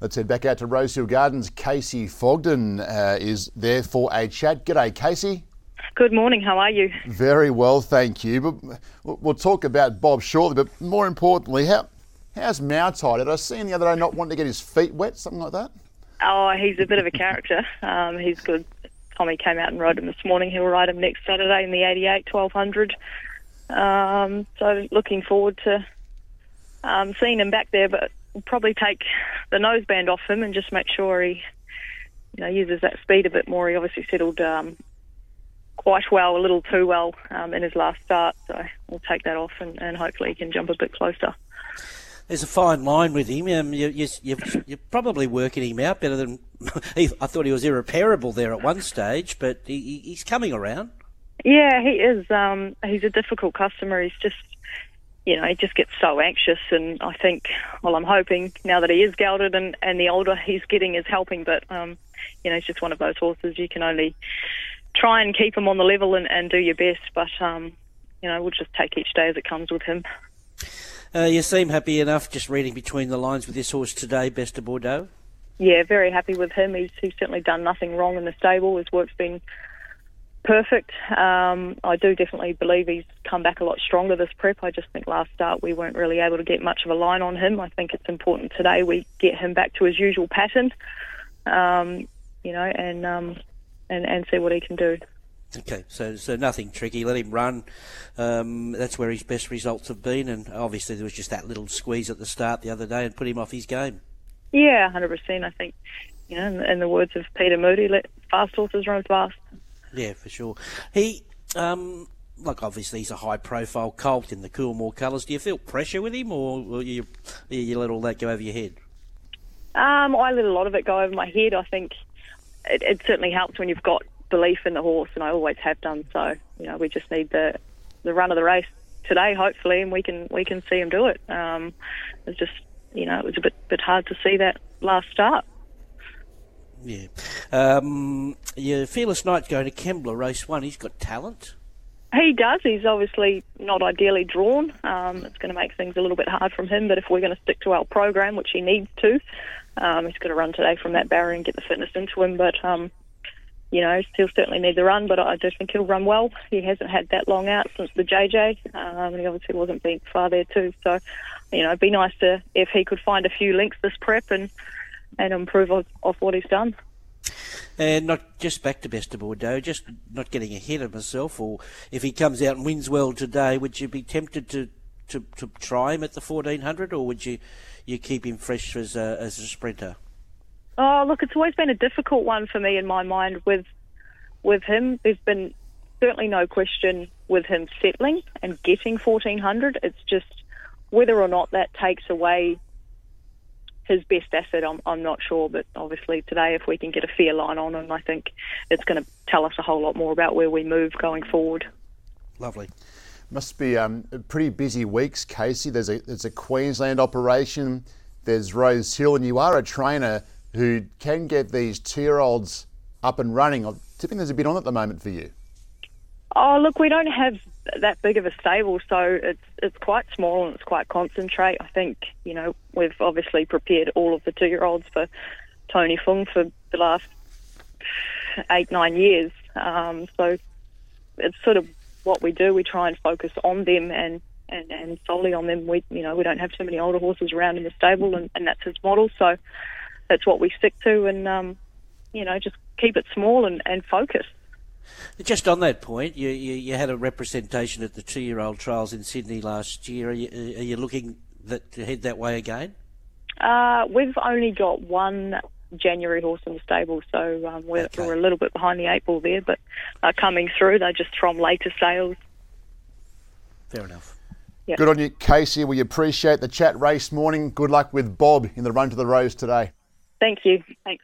Let's head back out to Rosehill Gardens. Kacy Fogden uh, is there for a chat. G'day, Kacy. Good morning. How are you? Very well, thank you. But we'll talk about Bob shortly. But more importantly, how how's Mautai? Did I see him the other day not wanting to get his feet wet, something like that? Oh, he's a bit of a character. Um, he's good. Tommy came out and rode him this morning. He'll ride him next Saturday in the 88 1200. Um, so looking forward to um, seeing him back there, but we'll probably take the noseband off him and just make sure he, you know, uses that speed a bit more. He obviously settled um, quite well, a little too well um, in his last start, so we'll take that off and, and hopefully he can jump a bit closer there's a fine line with him. Um, you, you, you, you're probably working him out better than I thought he was irreparable there at one stage, but he, he's coming around. Yeah, he is. Um, he's a difficult customer. He's just, you know, he just gets so anxious. And I think, well, I'm hoping now that he is gelded and, and the older he's getting is helping. But, um, you know, he's just one of those horses you can only try and keep him on the level and, and do your best. But, um, you know, we'll just take each day as it comes with him. Uh, you seem happy enough just reading between the lines with this horse today, Best of Bordeaux. Yeah, very happy with him. He's, he's certainly done nothing wrong in the stable. His work's been perfect. Um, I do definitely believe he's come back a lot stronger this prep. I just think last start we weren't really able to get much of a line on him. I think it's important today we get him back to his usual pattern, um, you know, and um, and and see what he can do. Okay, so so nothing tricky. Let him run. Um, that's where his best results have been, and obviously there was just that little squeeze at the start the other day and put him off his game. Yeah, hundred percent. I think you know, in, in, the words of Peter Moody, let fast horses run fast. Yeah, for sure. He, um, like obviously he's a high-profile colt in the Coolmore colours. Do you feel pressure with him, or, or you you let all that go over your head? Um, I let a lot of it go over my head. I think it, it certainly helps when you've got belief in the horse, and I always have done. So you know, we just need the the run of the race today, hopefully, and we can we can see him do it. Um, it's just you know it was a bit bit hard to see that last start. Yeah, um, your fearless knight going to Kembla race one. He's got talent. He does. He's obviously not ideally drawn. Um, it's going to make things a little bit hard from him. But if we're going to stick to our program, which he needs to, um, he's got to run today from that barrier and get the fitness into him. But um, you know, he'll certainly need the run, but I do think he'll run well. He hasn't had that long out since the JJ, um, and he obviously wasn't being far there too. So, you know, it'd be nice to if he could find a few links this prep and and improve off, off what he's done. And not just back to best of Bordeaux, just not getting ahead of myself. Or if he comes out and wins well today, would you be tempted to, to, to try him at the 1400, or would you you keep him fresh as a, as a sprinter? Oh, look, it's always been a difficult one for me in my mind with with him. There's been certainly no question with him settling and getting 1400. It's just whether or not that takes away his best asset, I'm, I'm not sure. But obviously, today, if we can get a fair line on him, I think it's going to tell us a whole lot more about where we move going forward. Lovely. Must be um, pretty busy weeks, Kacy. There's a there's a Queensland operation. There's Rose Hill, and you are a trainer who can get these two-year-olds up and running. I'm tipping there's a bit on at the moment for you. Oh, look, we don't have that big of a stable, so it's it's quite small and it's quite concentrate. I think you know we've obviously prepared all of the two-year-olds for Tony Fung for the last eight nine years. Um, so it's sort of what we do. We try and focus on them and, and, and solely on them. We you know we don't have too many older horses around in the stable, and, and that's his model. So that's what we stick to, and um, you know, just keep it small and, and focus. Just on that point, you, you, you had a representation at the two-year-old trials in Sydney last year. Are you, are you looking that, to head that way again? Uh, we've only got one January horse in the stable, so um, we're, okay. we're a little bit behind the eight ball there, but uh, coming through. They're just from later sales. Fair enough. Yep. Good on you, Kacy. We appreciate the chat race morning. Good luck with Bob in the run to the Rose today. Thank you. Thanks.